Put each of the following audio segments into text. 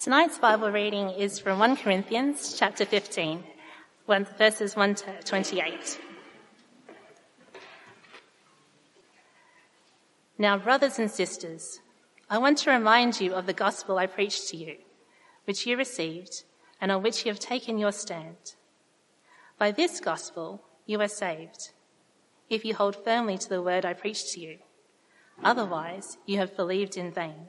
Tonight's Bible reading is from 1 Corinthians chapter 15, verses 1 to 28. Now, brothers and sisters, I want to remind you of the gospel I preached to you, which you received and on which you have taken your stand. By this gospel, you are saved, if you hold firmly to the word I preached to you. Otherwise, you have believed in vain.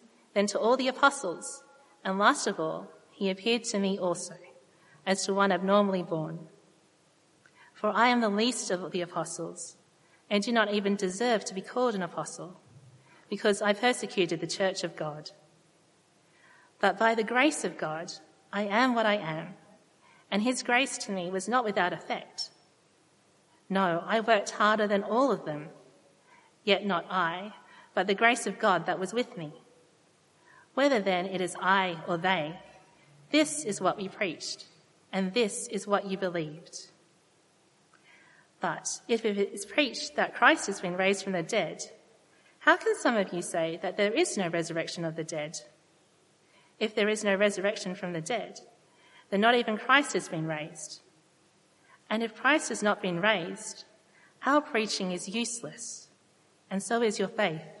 then to all the apostles, and last of all, he appeared to me also, as to one abnormally born. For I am the least of the apostles, and do not even deserve to be called an apostle, because I persecuted the church of God. But by the grace of God, I am what I am, and his grace to me was not without effect. No, I worked harder than all of them, yet not I, but the grace of God that was with me. Whether then it is I or they, this is what we preached, and this is what you believed. But if it is preached that Christ has been raised from the dead, how can some of you say that there is no resurrection of the dead? If there is no resurrection from the dead, then not even Christ has been raised. And if Christ has not been raised, our preaching is useless, and so is your faith.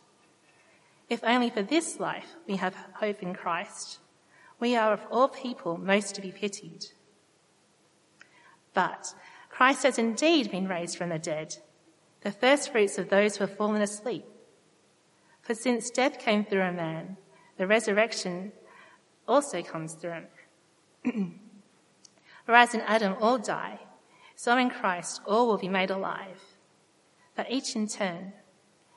If only for this life we have hope in Christ, we are of all people most to be pitied. But Christ has indeed been raised from the dead, the first fruits of those who have fallen asleep. For since death came through a man, the resurrection also comes through him. Whereas in Adam all die, so in Christ all will be made alive. But each in turn,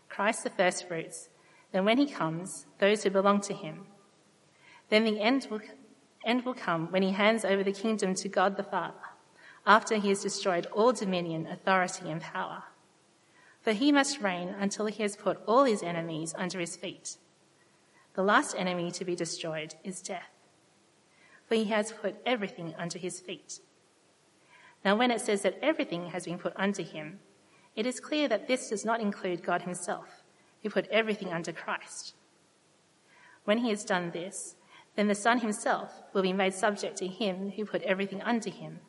Christ the first fruits, then when he comes, those who belong to him. Then the end will, end will come when he hands over the kingdom to God the Father, after he has destroyed all dominion, authority, and power. For he must reign until he has put all his enemies under his feet. The last enemy to be destroyed is death, for he has put everything under his feet. Now, when it says that everything has been put under him, it is clear that this does not include God himself who put everything under Christ. When he has done this, then the Son himself will be made subject to him who put everything under him,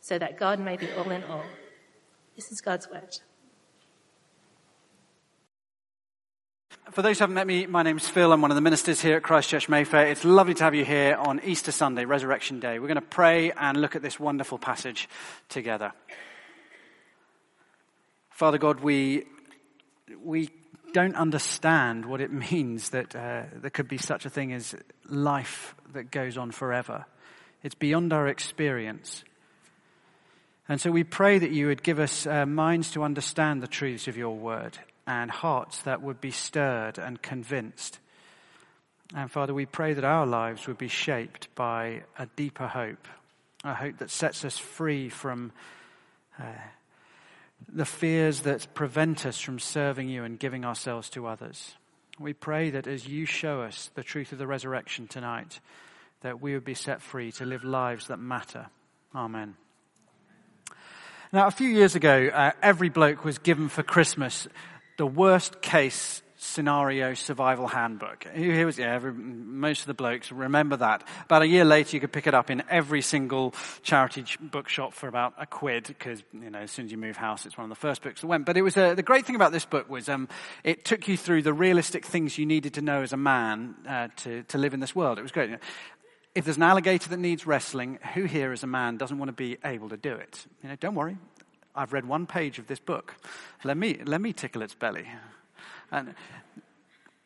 so that God may be all in all. This is God's word. For those who haven't met me, my name's Phil. I'm one of the ministers here at Christchurch Mayfair. It's lovely to have you here on Easter Sunday, Resurrection Day. We're going to pray and look at this wonderful passage together. Father God, we, we don't understand what it means that uh, there could be such a thing as life that goes on forever. It's beyond our experience. And so we pray that you would give us uh, minds to understand the truths of your word and hearts that would be stirred and convinced. And Father, we pray that our lives would be shaped by a deeper hope, a hope that sets us free from uh, the fears that prevent us from serving you and giving ourselves to others. We pray that as you show us the truth of the resurrection tonight, that we would be set free to live lives that matter. Amen. Now, a few years ago, uh, every bloke was given for Christmas the worst case scenario survival handbook. Who here was, yeah, every, most of the blokes remember that. About a year later, you could pick it up in every single charity bookshop for about a quid, because, you know, as soon as you move house, it's one of the first books that went. But it was, uh, the great thing about this book was, um, it took you through the realistic things you needed to know as a man, uh, to, to live in this world. It was great. If there's an alligator that needs wrestling, who here as a man doesn't want to be able to do it? You know, don't worry. I've read one page of this book. Let me, let me tickle its belly. And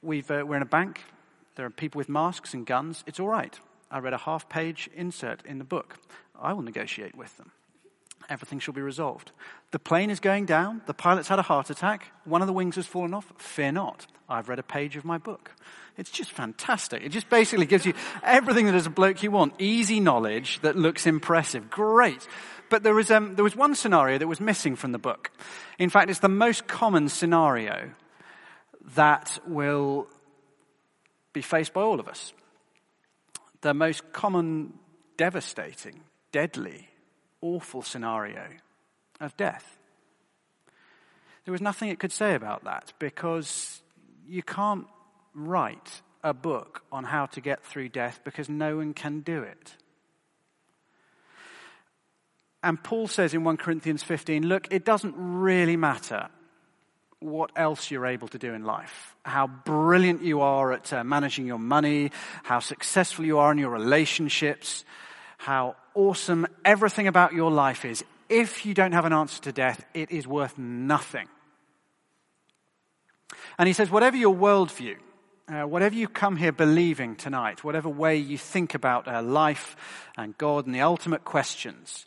we've, uh, we're in a bank. There are people with masks and guns. It's all right. I read a half page insert in the book. I will negotiate with them. Everything shall be resolved. The plane is going down. The pilot's had a heart attack. One of the wings has fallen off. Fear not. I've read a page of my book. It's just fantastic. It just basically gives you everything that as a bloke you want. Easy knowledge that looks impressive. Great. But there was, um, there was one scenario that was missing from the book. In fact, it's the most common scenario that will be faced by all of us. The most common, devastating, deadly, awful scenario of death. There was nothing it could say about that because you can't write a book on how to get through death because no one can do it. And Paul says in 1 Corinthians 15, look, it doesn't really matter what else you're able to do in life. How brilliant you are at uh, managing your money, how successful you are in your relationships, how awesome everything about your life is. If you don't have an answer to death, it is worth nothing. And he says, whatever your worldview, uh, whatever you come here believing tonight, whatever way you think about uh, life and God and the ultimate questions,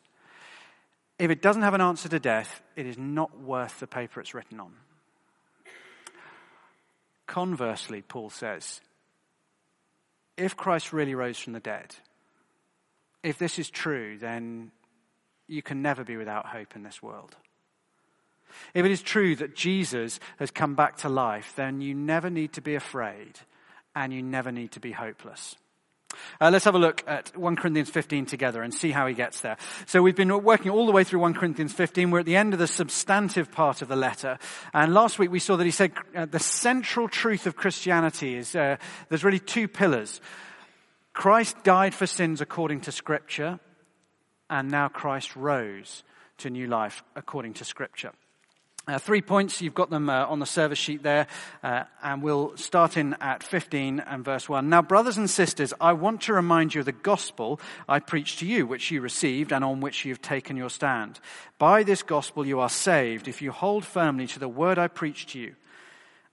if it doesn't have an answer to death, it is not worth the paper it's written on. Conversely, Paul says, if Christ really rose from the dead, if this is true, then you can never be without hope in this world. If it is true that Jesus has come back to life, then you never need to be afraid and you never need to be hopeless. Uh, let's have a look at 1 Corinthians 15 together and see how he gets there. So we've been working all the way through 1 Corinthians 15. We're at the end of the substantive part of the letter. And last week we saw that he said uh, the central truth of Christianity is uh, there's really two pillars. Christ died for sins according to Scripture, and now Christ rose to new life according to Scripture. Uh, three points, you've got them uh, on the service sheet there, uh, and we'll start in at 15 and verse 1. Now, brothers and sisters, I want to remind you of the gospel I preached to you, which you received and on which you have taken your stand. By this gospel you are saved if you hold firmly to the word I preached to you.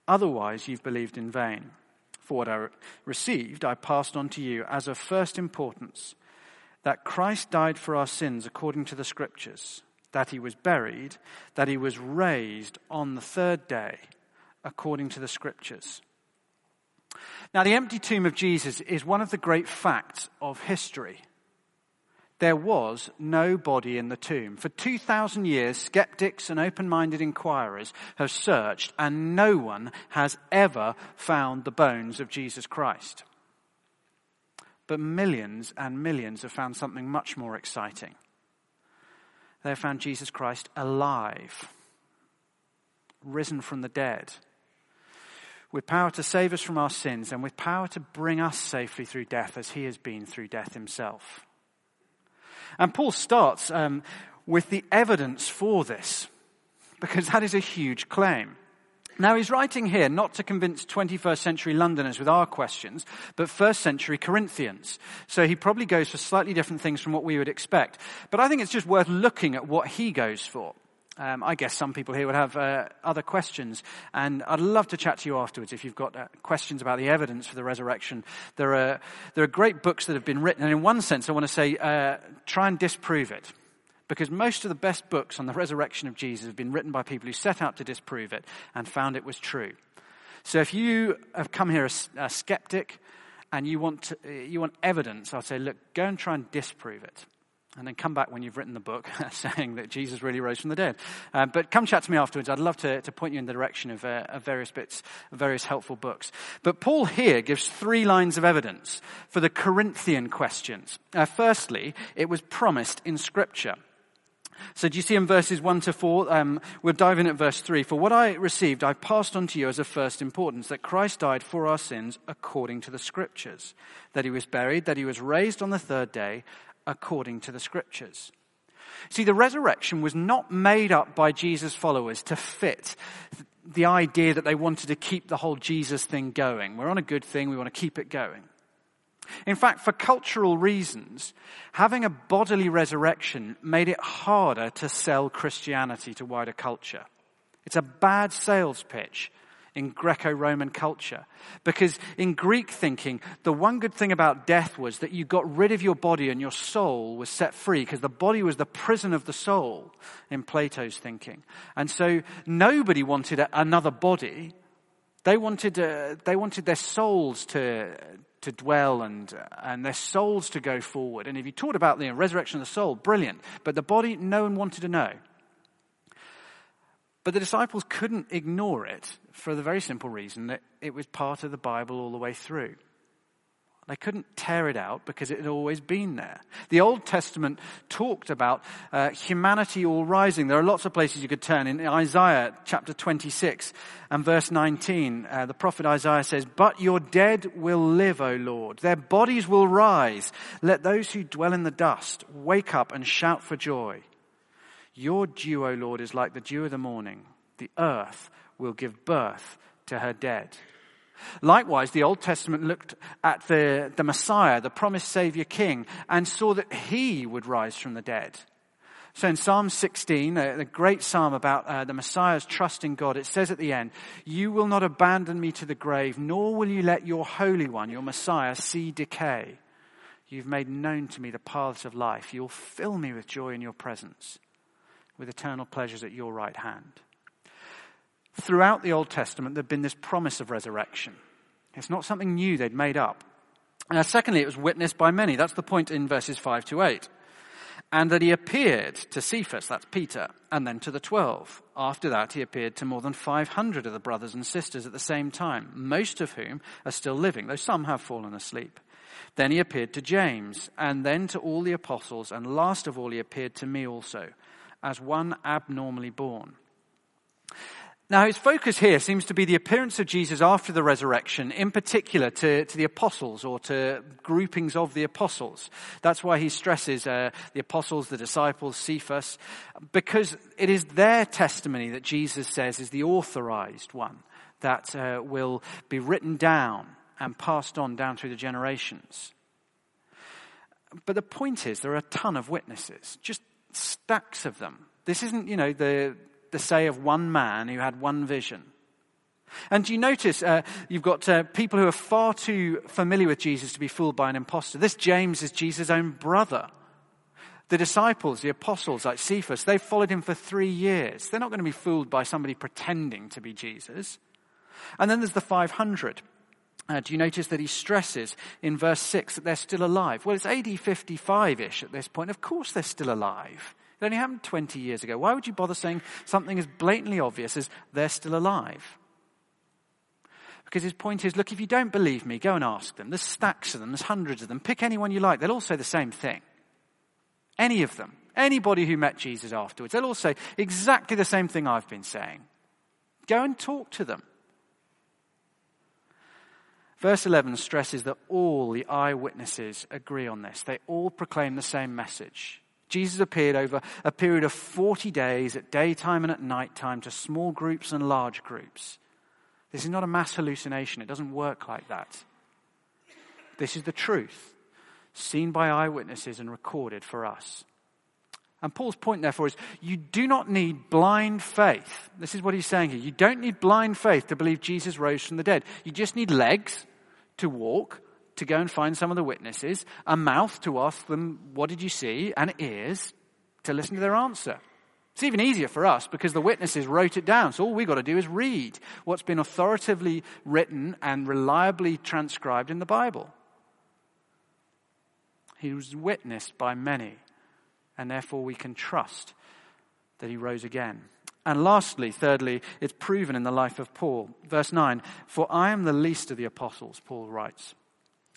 Otherwise, you've believed in vain. For what I received, I passed on to you as of first importance that Christ died for our sins according to the scriptures that he was buried, that he was raised on the third day, according to the scriptures. Now, the empty tomb of Jesus is one of the great facts of history. There was no body in the tomb. For 2,000 years, skeptics and open minded inquirers have searched, and no one has ever found the bones of Jesus Christ. But millions and millions have found something much more exciting they found Jesus Christ alive, risen from the dead, with power to save us from our sins and with power to bring us safely through death as he has been through death himself. And Paul starts um, with the evidence for this, because that is a huge claim. Now, he's writing here not to convince 21st century Londoners with our questions, but first century Corinthians. So he probably goes for slightly different things from what we would expect. But I think it's just worth looking at what he goes for. Um, I guess some people here would have uh, other questions, and I'd love to chat to you afterwards if you've got uh, questions about the evidence for the resurrection. There are there are great books that have been written, and in one sense, I want to say uh, try and disprove it. Because most of the best books on the resurrection of Jesus have been written by people who set out to disprove it and found it was true. So if you have come here a, a skeptic and you want, to, you want evidence, I'll say, look, go and try and disprove it. And then come back when you've written the book saying that Jesus really rose from the dead. Uh, but come chat to me afterwards. I'd love to, to point you in the direction of, uh, of various bits, various helpful books. But Paul here gives three lines of evidence for the Corinthian questions. Uh, firstly, it was promised in Scripture. So do you see in verses 1 to 4? Um, we'll dive in at verse 3. For what I received, I passed on to you as of first importance, that Christ died for our sins according to the scriptures, that he was buried, that he was raised on the third day according to the scriptures. See, the resurrection was not made up by Jesus' followers to fit the idea that they wanted to keep the whole Jesus thing going. We're on a good thing, we want to keep it going. In fact, for cultural reasons, having a bodily resurrection made it harder to sell Christianity to wider culture. It's a bad sales pitch in Greco-Roman culture. Because in Greek thinking, the one good thing about death was that you got rid of your body and your soul was set free because the body was the prison of the soul in Plato's thinking. And so nobody wanted another body. They wanted, uh, they wanted their souls to, to dwell and, and their souls to go forward. And if you taught about the resurrection of the soul, brilliant. But the body, no one wanted to know. But the disciples couldn't ignore it for the very simple reason that it was part of the Bible all the way through. They couldn't tear it out because it had always been there. The Old Testament talked about uh, humanity all rising. There are lots of places you could turn. In Isaiah chapter 26 and verse 19, uh, the prophet Isaiah says, But your dead will live, O Lord. Their bodies will rise. Let those who dwell in the dust wake up and shout for joy. Your dew, O Lord, is like the dew of the morning. The earth will give birth to her dead. Likewise, the Old Testament looked at the, the Messiah, the promised Savior King, and saw that he would rise from the dead. So in Psalm 16, the great psalm about uh, the Messiah's trust in God, it says at the end, You will not abandon me to the grave, nor will you let your Holy One, your Messiah, see decay. You've made known to me the paths of life. You'll fill me with joy in your presence, with eternal pleasures at your right hand throughout the Old Testament, there'd been this promise of resurrection. It's not something new they'd made up. Now, uh, secondly, it was witnessed by many. That's the point in verses 5 to 8. And that he appeared to Cephas, that's Peter, and then to the twelve. After that, he appeared to more than 500 of the brothers and sisters at the same time, most of whom are still living, though some have fallen asleep. Then he appeared to James, and then to all the apostles, and last of all, he appeared to me also, as one abnormally born. Now, his focus here seems to be the appearance of Jesus after the resurrection, in particular to, to the apostles or to groupings of the apostles. That's why he stresses uh, the apostles, the disciples, Cephas, because it is their testimony that Jesus says is the authorized one that uh, will be written down and passed on down through the generations. But the point is, there are a ton of witnesses, just stacks of them. This isn't, you know, the, the say of one man who had one vision. And you notice uh, you've got uh, people who are far too familiar with Jesus to be fooled by an impostor. This James is Jesus' own brother. The disciples, the apostles like Cephas, they've followed him for three years. They're not going to be fooled by somebody pretending to be Jesus. And then there's the 500. Uh, do you notice that he stresses in verse 6 that they're still alive? Well, it's AD 55 ish at this point. Of course they're still alive. It only happened 20 years ago. Why would you bother saying something as blatantly obvious as they're still alive? Because his point is look, if you don't believe me, go and ask them. There's stacks of them, there's hundreds of them. Pick anyone you like. They'll all say the same thing. Any of them. Anybody who met Jesus afterwards. They'll all say exactly the same thing I've been saying. Go and talk to them. Verse 11 stresses that all the eyewitnesses agree on this. They all proclaim the same message. Jesus appeared over a period of 40 days at daytime and at nighttime to small groups and large groups. This is not a mass hallucination. It doesn't work like that. This is the truth, seen by eyewitnesses and recorded for us. And Paul's point, therefore, is you do not need blind faith. This is what he's saying here. You don't need blind faith to believe Jesus rose from the dead. You just need legs to walk to go and find some of the witnesses, a mouth to ask them, What did you see? and ears to listen to their answer. It's even easier for us because the witnesses wrote it down. So all we've got to do is read what's been authoritatively written and reliably transcribed in the Bible. He was witnessed by many, and therefore we can trust that he rose again. And lastly, thirdly, it's proven in the life of Paul. Verse 9 For I am the least of the apostles, Paul writes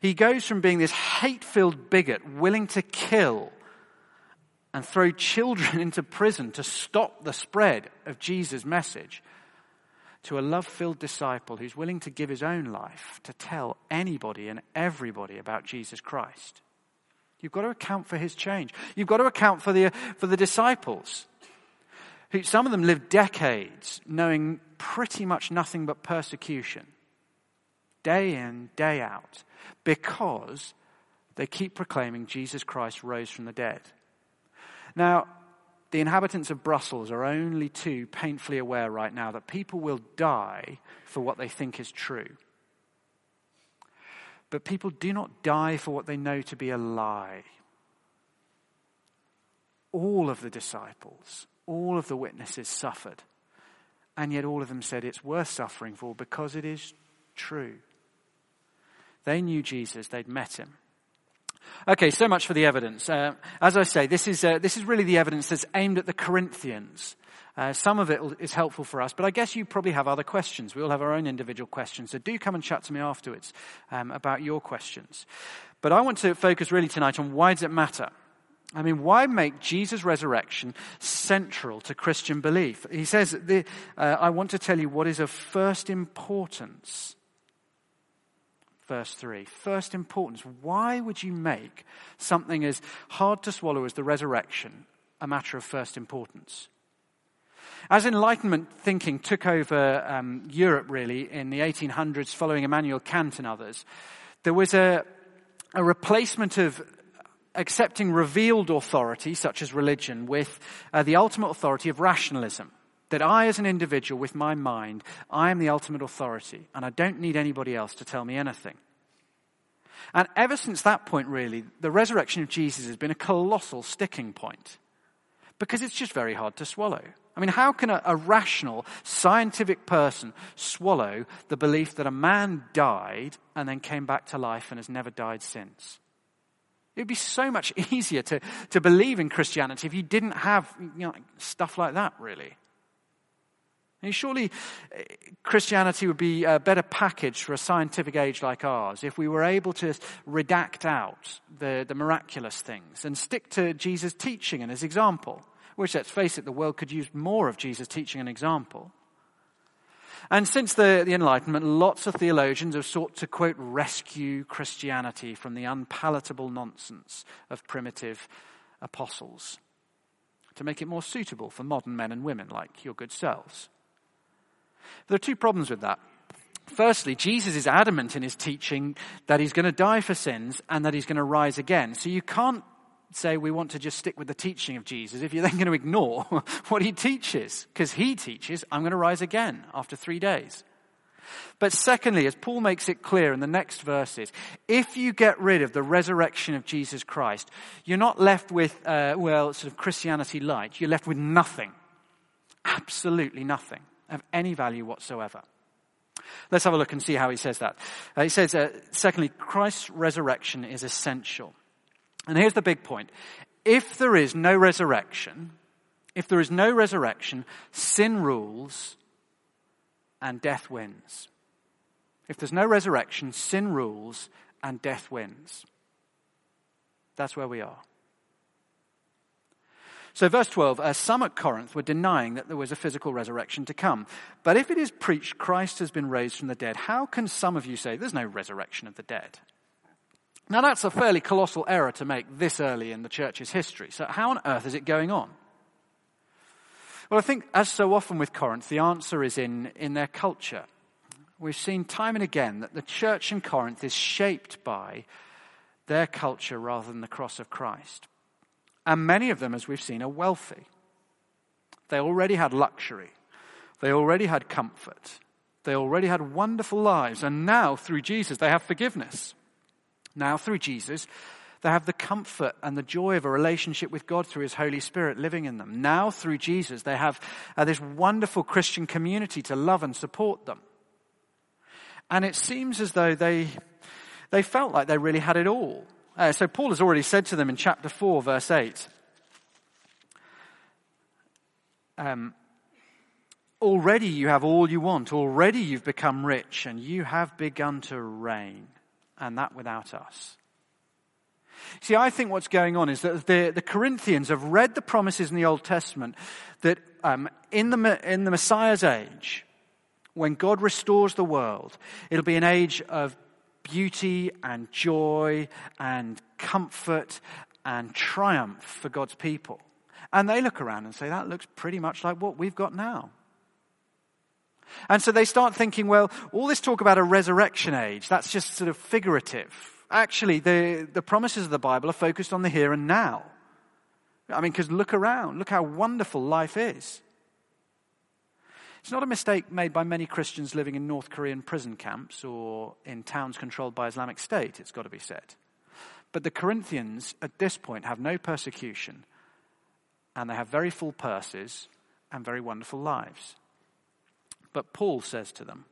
He goes from being this hate filled bigot willing to kill and throw children into prison to stop the spread of Jesus' message to a love filled disciple who's willing to give his own life to tell anybody and everybody about Jesus Christ. You've got to account for his change. You've got to account for the, for the disciples. Who, some of them lived decades knowing pretty much nothing but persecution, day in, day out, because they keep proclaiming Jesus Christ rose from the dead. Now, the inhabitants of Brussels are only too painfully aware right now that people will die for what they think is true. But people do not die for what they know to be a lie. All of the disciples, all of the witnesses suffered. And yet all of them said it's worth suffering for because it is true. They knew Jesus, they'd met him. Okay, so much for the evidence. Uh, as I say, this is, uh, this is really the evidence that's aimed at the Corinthians. Uh, some of it is helpful for us, but I guess you probably have other questions. We all have our own individual questions, so do come and chat to me afterwards um, about your questions. But I want to focus really tonight on why does it matter? I mean, why make Jesus' resurrection central to Christian belief? He says, the, uh, I want to tell you what is of first importance verse 3. First importance. Why would you make something as hard to swallow as the resurrection a matter of first importance? As Enlightenment thinking took over um, Europe, really, in the 1800s, following Immanuel Kant and others, there was a, a replacement of accepting revealed authority, such as religion, with uh, the ultimate authority of rationalism. That I, as an individual, with my mind, I am the ultimate authority, and I don't need anybody else to tell me anything. And ever since that point, really, the resurrection of Jesus has been a colossal sticking point. Because it's just very hard to swallow. I mean, how can a, a, rational, scientific person swallow the belief that a man died and then came back to life and has never died since? It would be so much easier to, to believe in Christianity if you didn't have you know, stuff like that, really. And surely eh, Christianity would be a better package for a scientific age like ours if we were able to redact out the, the miraculous things and stick to Jesus' teaching and his example, which, let's face it, the world could use more of Jesus' teaching and example. And since the, the Enlightenment, lots of theologians have sought to, quote, rescue Christianity from the unpalatable nonsense of primitive apostles, to make it more suitable for modern men and women like your good selves. There are two problems with that. Firstly, Jesus is adamant in his teaching that he's going to die for sins and that he's going to rise again. So you can't say we want to just stick with the teaching of Jesus if you're then going to ignore what he teaches. Because he teaches, I'm going to rise again after three days. But secondly, as Paul makes it clear in the next verses, if you get rid of the resurrection of Jesus Christ, you're not left with, uh, well, sort of Christianity light. You're left with nothing. Absolutely nothing of any value whatsoever. Let's have a look and see how he says that. Uh, he says, uh, secondly, Christ's resurrection is essential. And here's the big point. If there is no resurrection, if there is no resurrection, sin rules and death wins. If there's no resurrection, sin rules and death wins. That's where we are. So, verse 12 uh, some at Corinth were denying that there was a physical resurrection to come. But if it is preached Christ has been raised from the dead, how can some of you say there's no resurrection of the dead? Now, that's a fairly colossal error to make this early in the church's history. So, how on earth is it going on? Well, I think, as so often with Corinth, the answer is in, in their culture. We've seen time and again that the church in Corinth is shaped by their culture rather than the cross of Christ. And many of them, as we've seen, are wealthy. They already had luxury. They already had comfort. They already had wonderful lives. And now, through Jesus, they have forgiveness. Now, through Jesus, They have the comfort and the joy of a relationship with God through His Holy Spirit living in them. Now, through Jesus, they have uh, this wonderful Christian community to love and support them. And it seems as though they, they felt like they really had it all. Uh, so Paul has already said to them in chapter 4, verse 8, um, already you have all you want. Already you've become rich and you have begun to reign. And that without us. See, I think what's going on is that the, the Corinthians have read the promises in the Old Testament that um, in, the, in the Messiah's age, when God restores the world, it'll be an age of beauty and joy and comfort and triumph for God's people. And they look around and say, that looks pretty much like what we've got now. And so they start thinking, well, all this talk about a resurrection age, that's just sort of figurative. Actually, the, the promises of the Bible are focused on the here and now. I mean, because look around, look how wonderful life is. It's not a mistake made by many Christians living in North Korean prison camps or in towns controlled by Islamic State, it's got to be said. But the Corinthians at this point have no persecution and they have very full purses and very wonderful lives. But Paul says to them,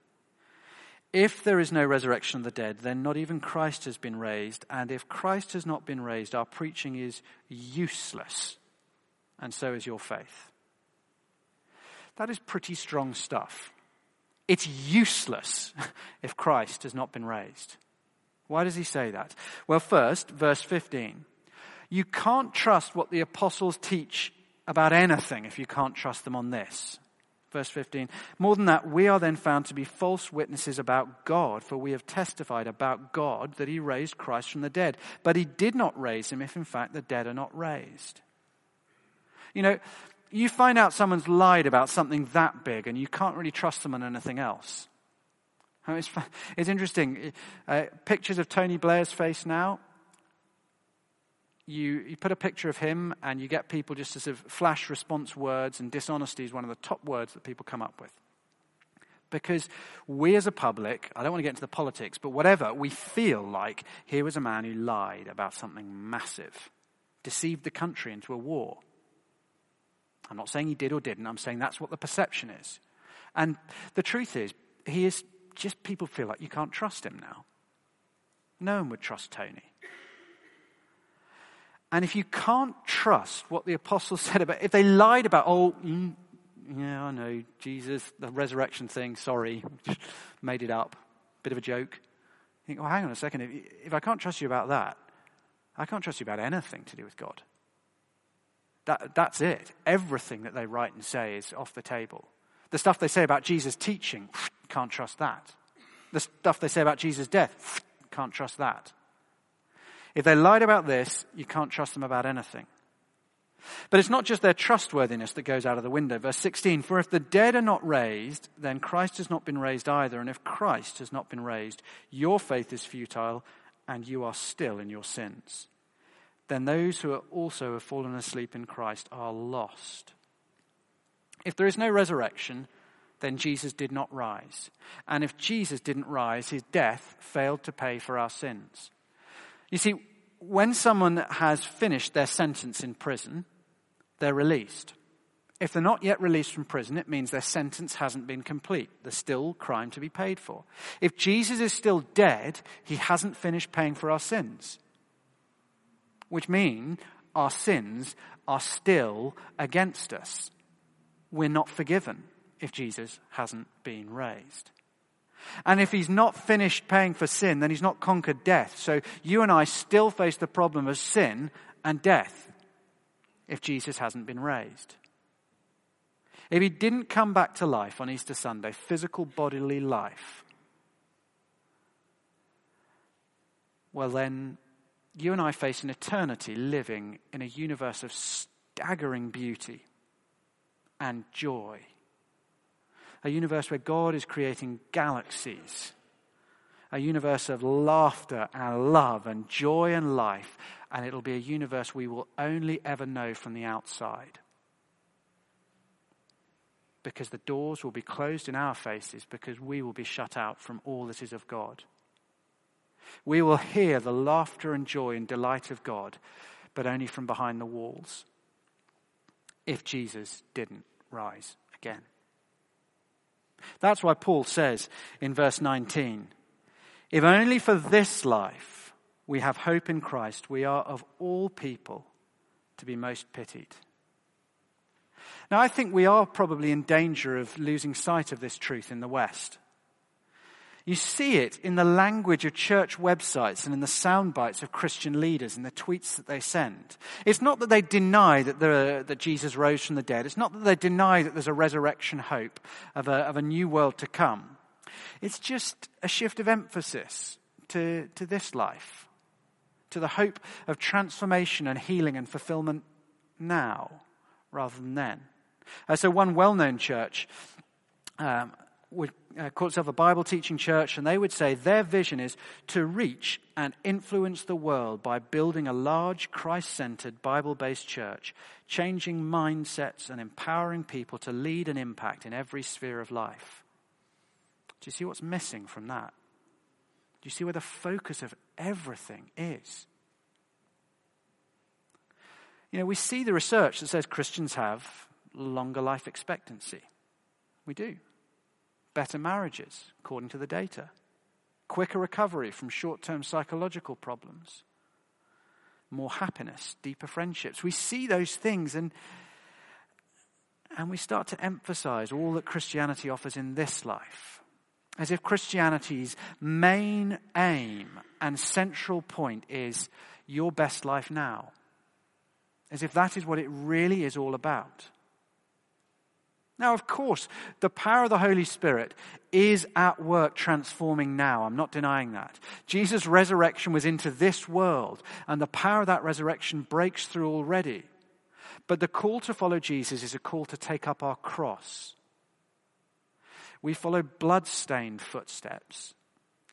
if there is no resurrection of the dead, then not even Christ has been raised. And if Christ has not been raised, our preaching is useless. And so is your faith. That is pretty strong stuff. It's useless if Christ has not been raised. Why does he say that? Well, first, verse 15. You can't trust what the apostles teach about anything if you can't trust them on this. Verse 15. More than that, we are then found to be false witnesses about God, for we have testified about God that he raised Christ from the dead. But he did not raise him if in fact the dead are not raised. You know, you find out someone's lied about something that big and you can't really trust them on anything else. It's, it's interesting. Uh, pictures of Tony Blair's face now you, you put a picture of him and you get people just to sort of flash response words, and dishonesty is one of the top words that people come up with. Because we as a public, I don't want to get into the politics, but whatever, we feel like here was a man who lied about something massive, deceived the country into a war. I'm not saying he did or didn't, I'm saying that's what the perception is. And the truth is, he is just people feel like you can't trust him now. No one would trust Tony. And if you can't trust what the apostles said about, if they lied about, oh, mm, yeah, I know, Jesus, the resurrection thing, sorry, made it up, bit of a joke. You think, hang on a second, if, if I can't trust you about that, I can't trust you about anything to do with God. That, that's it. Everything that they write and say is off the table. The stuff they say about Jesus' teaching, can't trust that. The stuff they say about Jesus' death, can't trust that. If they lied about this, you can't trust them about anything. But it's not just their trustworthiness that goes out of the window. Verse 16, for if the dead are not raised, then Christ has not been raised either. And if Christ has not been raised, your faith is futile and you are still in your sins. Then those who are also have fallen asleep in Christ are lost. If there is no resurrection, then Jesus did not rise. And if Jesus didn't rise, his death failed to pay for our sins. You see, when someone has finished their sentence in prison, they're released. If they're not yet released from prison, it means their sentence hasn't been complete. There's still crime to be paid for. If Jesus is still dead, he hasn't finished paying for our sins. Which mean our sins are still against us. We're not forgiven if Jesus hasn't been raised. And if he's not finished paying for sin, then he's not conquered death. So you and I still face the problem of sin and death if Jesus hasn't been raised. If he didn't come back to life on Easter Sunday, physical bodily life, well, then you and I face an eternity living in a universe of staggering beauty and joy a universe where God is creating galaxies, a universe of laughter and love and joy and life, and it'll be a universe we will only ever know from the outside. Because the doors will be closed in our faces, because we will be shut out from all that is of God. We will hear the laughter and joy and delight of God, but only from behind the walls if Jesus didn't rise again. That's why Paul says in verse 19, if only for this life we have hope in Christ, we are of all people to be most pitied. Now, I think we are probably in danger of losing sight of this truth in the West. You see it in the language of church websites and in the sound bites of Christian leaders and the tweets that they send. It's not that they deny that, there, that Jesus rose from the dead. It's not that they deny that there's a resurrection hope of a, of a new world to come. It's just a shift of emphasis to, to this life, to the hope of transformation and healing and fulfillment now rather than then. Uh, so, one well known church um, would uh, call itself a Bible teaching church, and they would say their vision is to reach and influence the world by building a large, Christ centered, Bible based church, changing mindsets and empowering people to lead and impact in every sphere of life. Do you see what's missing from that? Do you see where the focus of everything is? You know, we see the research that says Christians have longer life expectancy. We do better marriages, according to the data, quicker recovery from short term psychological problems, more happiness, deeper friendships. We see those things and, and we start to emphasize all that Christianity offers in this life. As if Christianity's main aim and central point is your best life now. As if that is what it really is all about. Now, of course, the power of the Holy Spirit is at work transforming now. I'm not denying that. Jesus' resurrection was into this world, and the power of that resurrection breaks through already. But the call to follow Jesus is a call to take up our cross. We follow blood-stained footsteps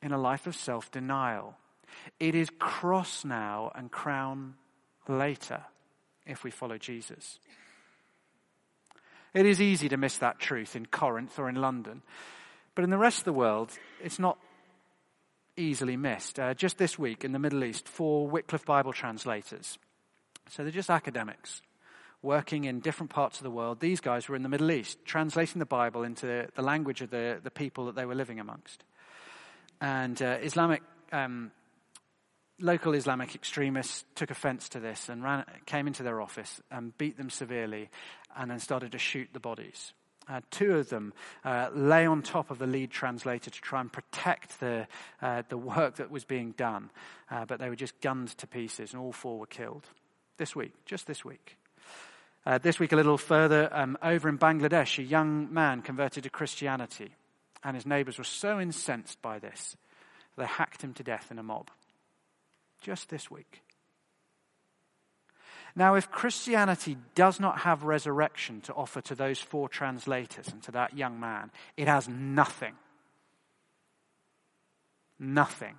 in a life of self-denial. It is cross now and crown later if we follow Jesus. It is easy to miss that truth in Corinth or in London. But in the rest of the world, it's not easily missed. Uh, just this week in the Middle East, four Wycliffe Bible translators. So they're just academics working in different parts of the world. These guys were in the Middle East, translating the Bible into the language of the, the people that they were living amongst. And uh, Islamic um, local Islamic extremists took offense to this and ran, came into their office and beat them severely and then started to shoot the bodies. Uh, two of them uh, lay on top of the lead translator to try and protect the, uh, the work that was being done, uh, but they were just gunned to pieces, and all four were killed. This week, just this week. Uh, this week, a little further, um, over in Bangladesh, a young man converted to Christianity, and his neighbors were so incensed by this, they hacked him to death in a mob just this week. Now, if Christianity does not have resurrection to offer to those four translators and to that young man, it has nothing. Nothing.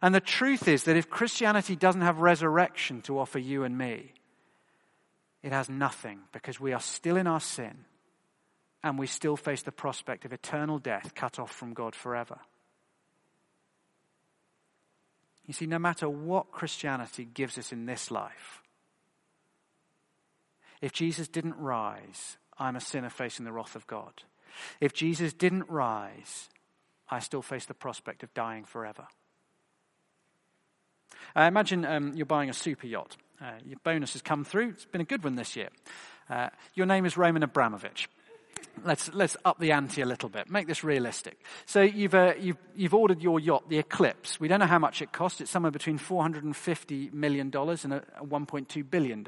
And the truth is that if Christianity doesn't have resurrection to offer you and me, it has nothing because we are still in our sin and we still face the prospect of eternal death cut off from God forever. You see, no matter what Christianity gives us in this life, if Jesus didn't rise, I'm a sinner facing the wrath of God. If Jesus didn't rise, I still face the prospect of dying forever. Uh, imagine um, you're buying a super yacht. Uh, your bonus has come through. It's been a good one this year. Uh, your name is Roman Abramovich let's, let's up the ante a little bit, make this realistic. So you've, uh, you've, you've ordered your yacht, the Eclipse. We don't know how much it costs. It's somewhere between $450 million and $1.2 billion.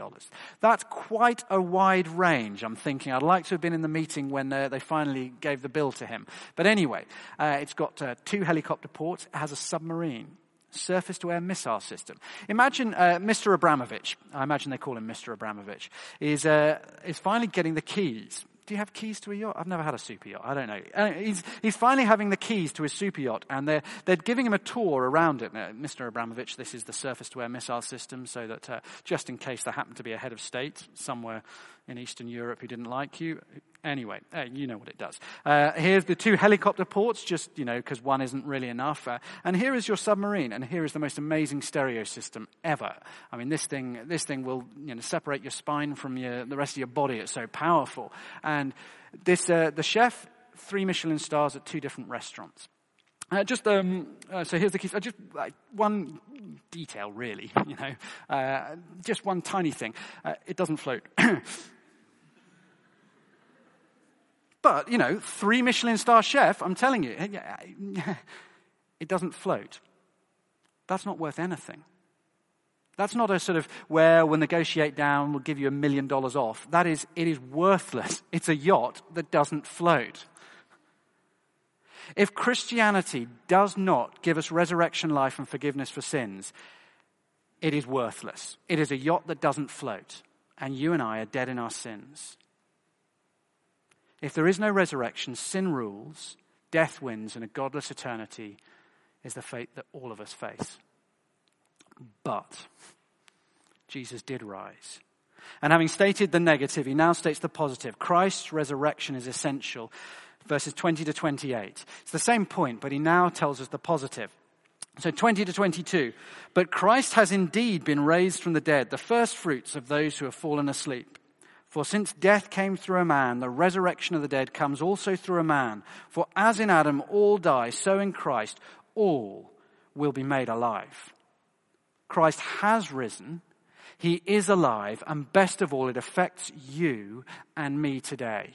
That's quite a wide range, I'm thinking. I'd like to have been in the meeting when uh, they finally gave the bill to him. But anyway, uh, it's got uh, two helicopter ports. It has a submarine surface to air missile system. Imagine uh, Mr. Abramovich, I imagine they call him Mr. Abramovich, is, uh, is finally getting the keys do you have keys to a yacht? I've never had a super yacht. I don't know. Uh, he's, he's finally having the keys to his super yacht, and they're, they're giving him a tour around it. Now, Mr. Abramovich, this is the surface to air missile system, so that uh, just in case there happened to be a head of state somewhere in Eastern Europe who didn't like you, Anyway, uh, you know what it does. Uh, here's the two helicopter ports, just, you know, because one isn't really enough. Uh, and here is your submarine, and here is the most amazing stereo system ever. I mean, this thing, this thing will, you know, separate your spine from your, the rest of your body. It's so powerful. And this, uh, the chef, three Michelin stars at two different restaurants. Uh, just um, uh, so here's the key. Uh, just one detail, really. You know, uh, just one tiny thing. Uh, it doesn't float. but you know, three Michelin star chef. I'm telling you, it doesn't float. That's not worth anything. That's not a sort of where we'll negotiate down, we'll give you a million dollars off. That is, it is worthless. It's a yacht that doesn't float. If Christianity does not give us resurrection life and forgiveness for sins, it is worthless. It is a yacht that doesn't float, and you and I are dead in our sins. If there is no resurrection, sin rules, death wins, and a godless eternity is the fate that all of us face. But Jesus did rise. And having stated the negative, he now states the positive. Christ's resurrection is essential verses 20 to 28. It's the same point, but he now tells us the positive. So 20 to 22. But Christ has indeed been raised from the dead, the first fruits of those who have fallen asleep. For since death came through a man, the resurrection of the dead comes also through a man. For as in Adam all die, so in Christ all will be made alive. Christ has risen. He is alive. And best of all, it affects you and me today.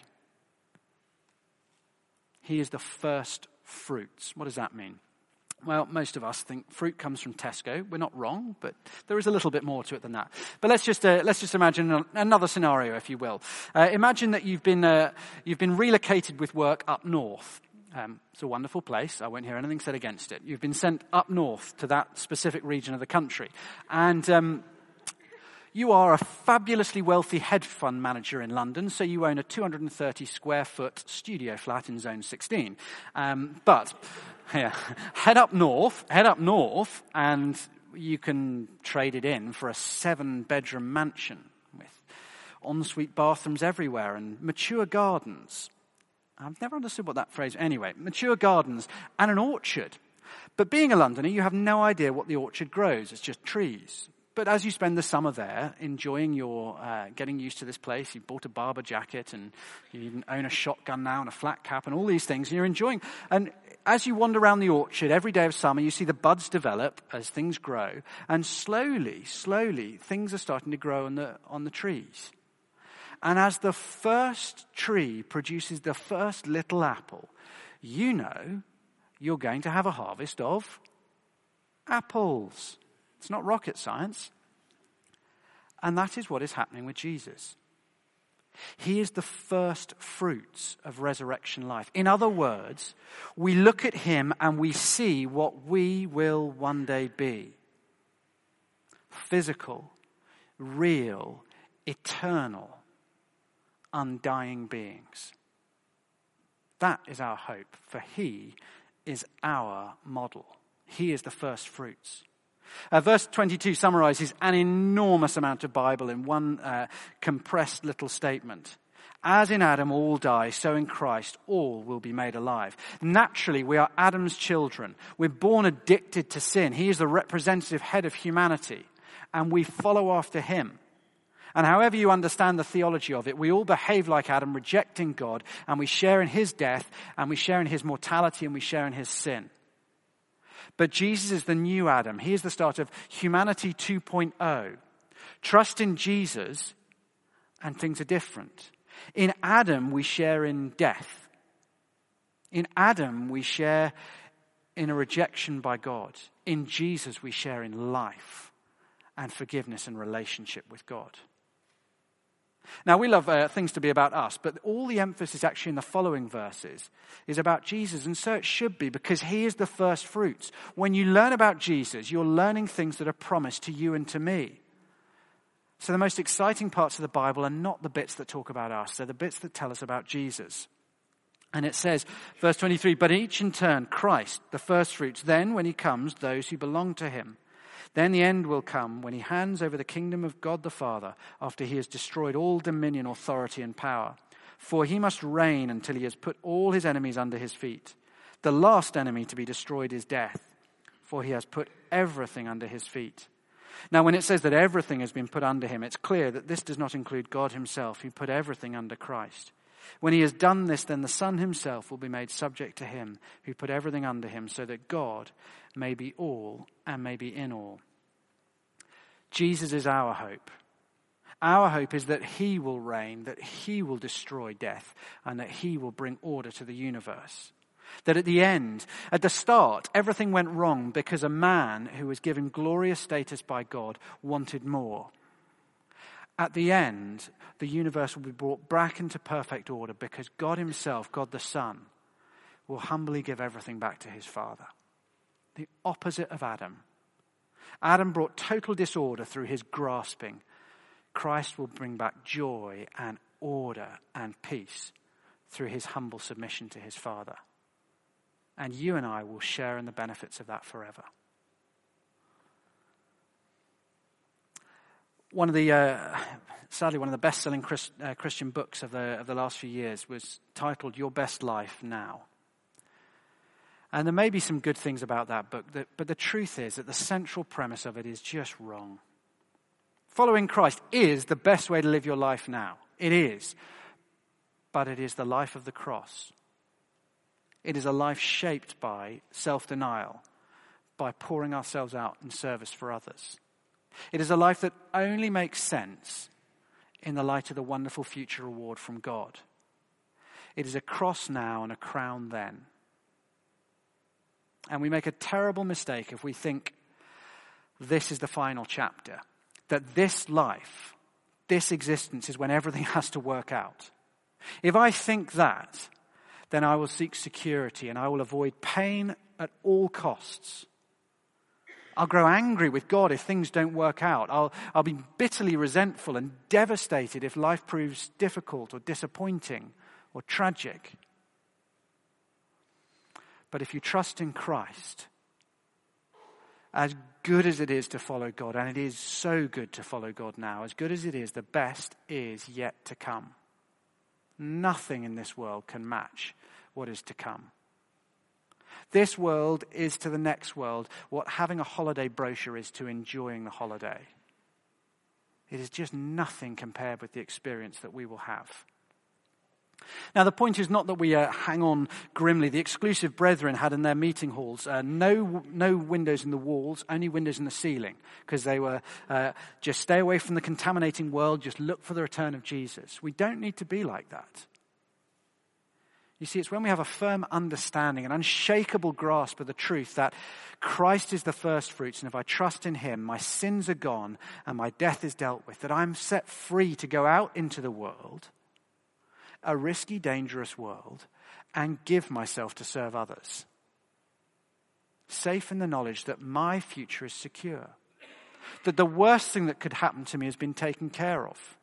He is the first fruits. What does that mean? Well, most of us think fruit comes from Tesco. We're not wrong, but there is a little bit more to it than that. But let's just uh, let's just imagine another scenario, if you will. Uh, imagine that you've been uh, you've been relocated with work up north. Um, it's a wonderful place. I won't hear anything said against it. You've been sent up north to that specific region of the country, and um, you are a fabulously wealthy hedge fund manager in London, so you own a 230 square foot studio flat in Zone 16. Um, but yeah, head up north, head up north, and you can trade it in for a seven bedroom mansion with ensuite bathrooms everywhere and mature gardens. I've never understood what that phrase. Anyway, mature gardens and an orchard. But being a Londoner, you have no idea what the orchard grows. It's just trees. But as you spend the summer there, enjoying your, uh, getting used to this place, you've bought a Barbour jacket and you own a shotgun now and a flat cap and all these things, and you're enjoying. And as you wander around the orchard every day of summer, you see the buds develop as things grow, and slowly, slowly, things are starting to grow on the, on the trees. And as the first tree produces the first little apple, you know you're going to have a harvest of apples. It's not rocket science. And that is what is happening with Jesus. He is the first fruits of resurrection life. In other words, we look at him and we see what we will one day be physical, real, eternal, undying beings. That is our hope, for he is our model. He is the first fruits. Uh, verse 22 summarizes an enormous amount of Bible in one uh, compressed little statement. As in Adam all die, so in Christ all will be made alive. Naturally, we are Adam's children. We're born addicted to sin. He is the representative head of humanity, and we follow after him. And however you understand the theology of it, we all behave like Adam, rejecting God, and we share in his death, and we share in his mortality, and we share in his sin. But Jesus is the new Adam. He is the start of humanity 2.0. Trust in Jesus and things are different. In Adam, we share in death. In Adam, we share in a rejection by God. In Jesus, we share in life and forgiveness and relationship with God. Now, we love uh, things to be about us, but all the emphasis actually in the following verses is about Jesus, and so it should be because he is the first fruits. When you learn about Jesus, you're learning things that are promised to you and to me. So, the most exciting parts of the Bible are not the bits that talk about us, they're the bits that tell us about Jesus. And it says, verse 23, but each in turn, Christ, the first fruits, then when he comes, those who belong to him. Then the end will come when he hands over the kingdom of God the Father after he has destroyed all dominion, authority, and power. For he must reign until he has put all his enemies under his feet. The last enemy to be destroyed is death, for he has put everything under his feet. Now, when it says that everything has been put under him, it's clear that this does not include God himself, who put everything under Christ. When he has done this, then the Son himself will be made subject to him, who put everything under him, so that God may be all and may be in all. Jesus is our hope. Our hope is that he will reign, that he will destroy death, and that he will bring order to the universe. That at the end, at the start, everything went wrong because a man who was given glorious status by God wanted more. At the end, the universe will be brought back into perfect order because God Himself, God the Son, will humbly give everything back to His Father. The opposite of Adam. Adam brought total disorder through his grasping. Christ will bring back joy and order and peace through his humble submission to his Father. And you and I will share in the benefits of that forever. One of the, uh, sadly, one of the best selling Christ, uh, Christian books of the, of the last few years was titled Your Best Life Now. And there may be some good things about that book, but the truth is that the central premise of it is just wrong. Following Christ is the best way to live your life now. It is. But it is the life of the cross. It is a life shaped by self denial, by pouring ourselves out in service for others. It is a life that only makes sense in the light of the wonderful future reward from God. It is a cross now and a crown then. And we make a terrible mistake if we think this is the final chapter, that this life, this existence is when everything has to work out. If I think that, then I will seek security and I will avoid pain at all costs. I'll grow angry with God if things don't work out. I'll, I'll be bitterly resentful and devastated if life proves difficult or disappointing or tragic. But if you trust in Christ, as good as it is to follow God, and it is so good to follow God now, as good as it is, the best is yet to come. Nothing in this world can match what is to come. This world is to the next world what having a holiday brochure is to enjoying the holiday. It is just nothing compared with the experience that we will have. Now, the point is not that we uh, hang on grimly. The exclusive brethren had in their meeting halls uh, no, no windows in the walls, only windows in the ceiling, because they were uh, just stay away from the contaminating world, just look for the return of Jesus. We don't need to be like that. You see, it's when we have a firm understanding, an unshakable grasp of the truth that Christ is the first fruits, and if I trust in Him, my sins are gone and my death is dealt with, that I'm set free to go out into the world a risky, dangerous world and give myself to serve others. Safe in the knowledge that my future is secure. That the worst thing that could happen to me has been taken care of.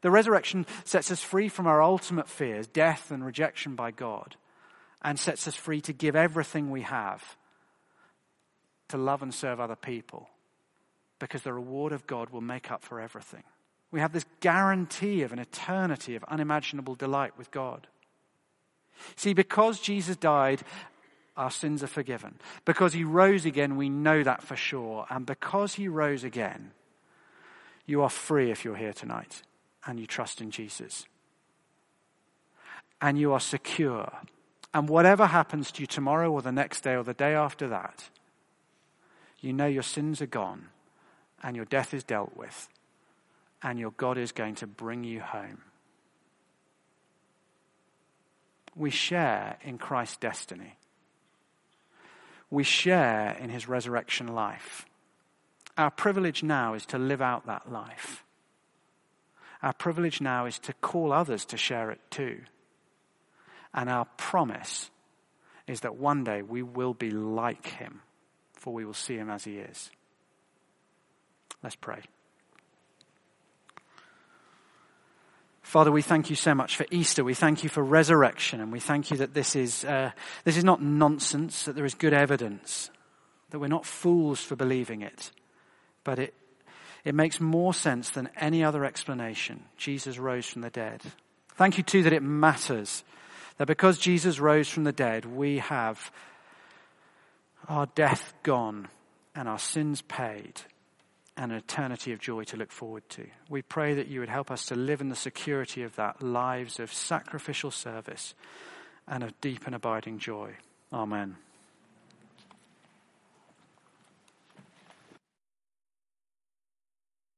The resurrection sets us free from our ultimate fears, death and rejection by God, and sets us free to give everything we have to love and serve other people because the reward of God will make up for everything. We have this guarantee of an eternity of unimaginable delight with God. See, because Jesus died, our sins are forgiven. Because he rose again, we know that for sure. And because he rose again, you are free if you're here tonight and you trust in Jesus. And you are secure. And whatever happens to you tomorrow or the next day or the day after that, you know your sins are gone and your death is dealt with and your God is going to bring you home. We share in Christ's destiny. We share in his resurrection life. Our privilege now is to live out that life. Our privilege now is to call others to share it too. And our promise is that one day we will be like him, for we will see him as he is. Let's pray. Father, we thank you so much for Easter. We thank you for resurrection, and we thank you that this is, uh, this is not nonsense, that there is good evidence, that we're not fools for believing it, but it, it makes more sense than any other explanation. Jesus rose from the dead. Thank you, too, that it matters. That because Jesus rose from the dead, we have our death gone and our sins paid and an eternity of joy to look forward to. We pray that you would help us to live in the security of that, lives of sacrificial service and of deep and abiding joy. Amen.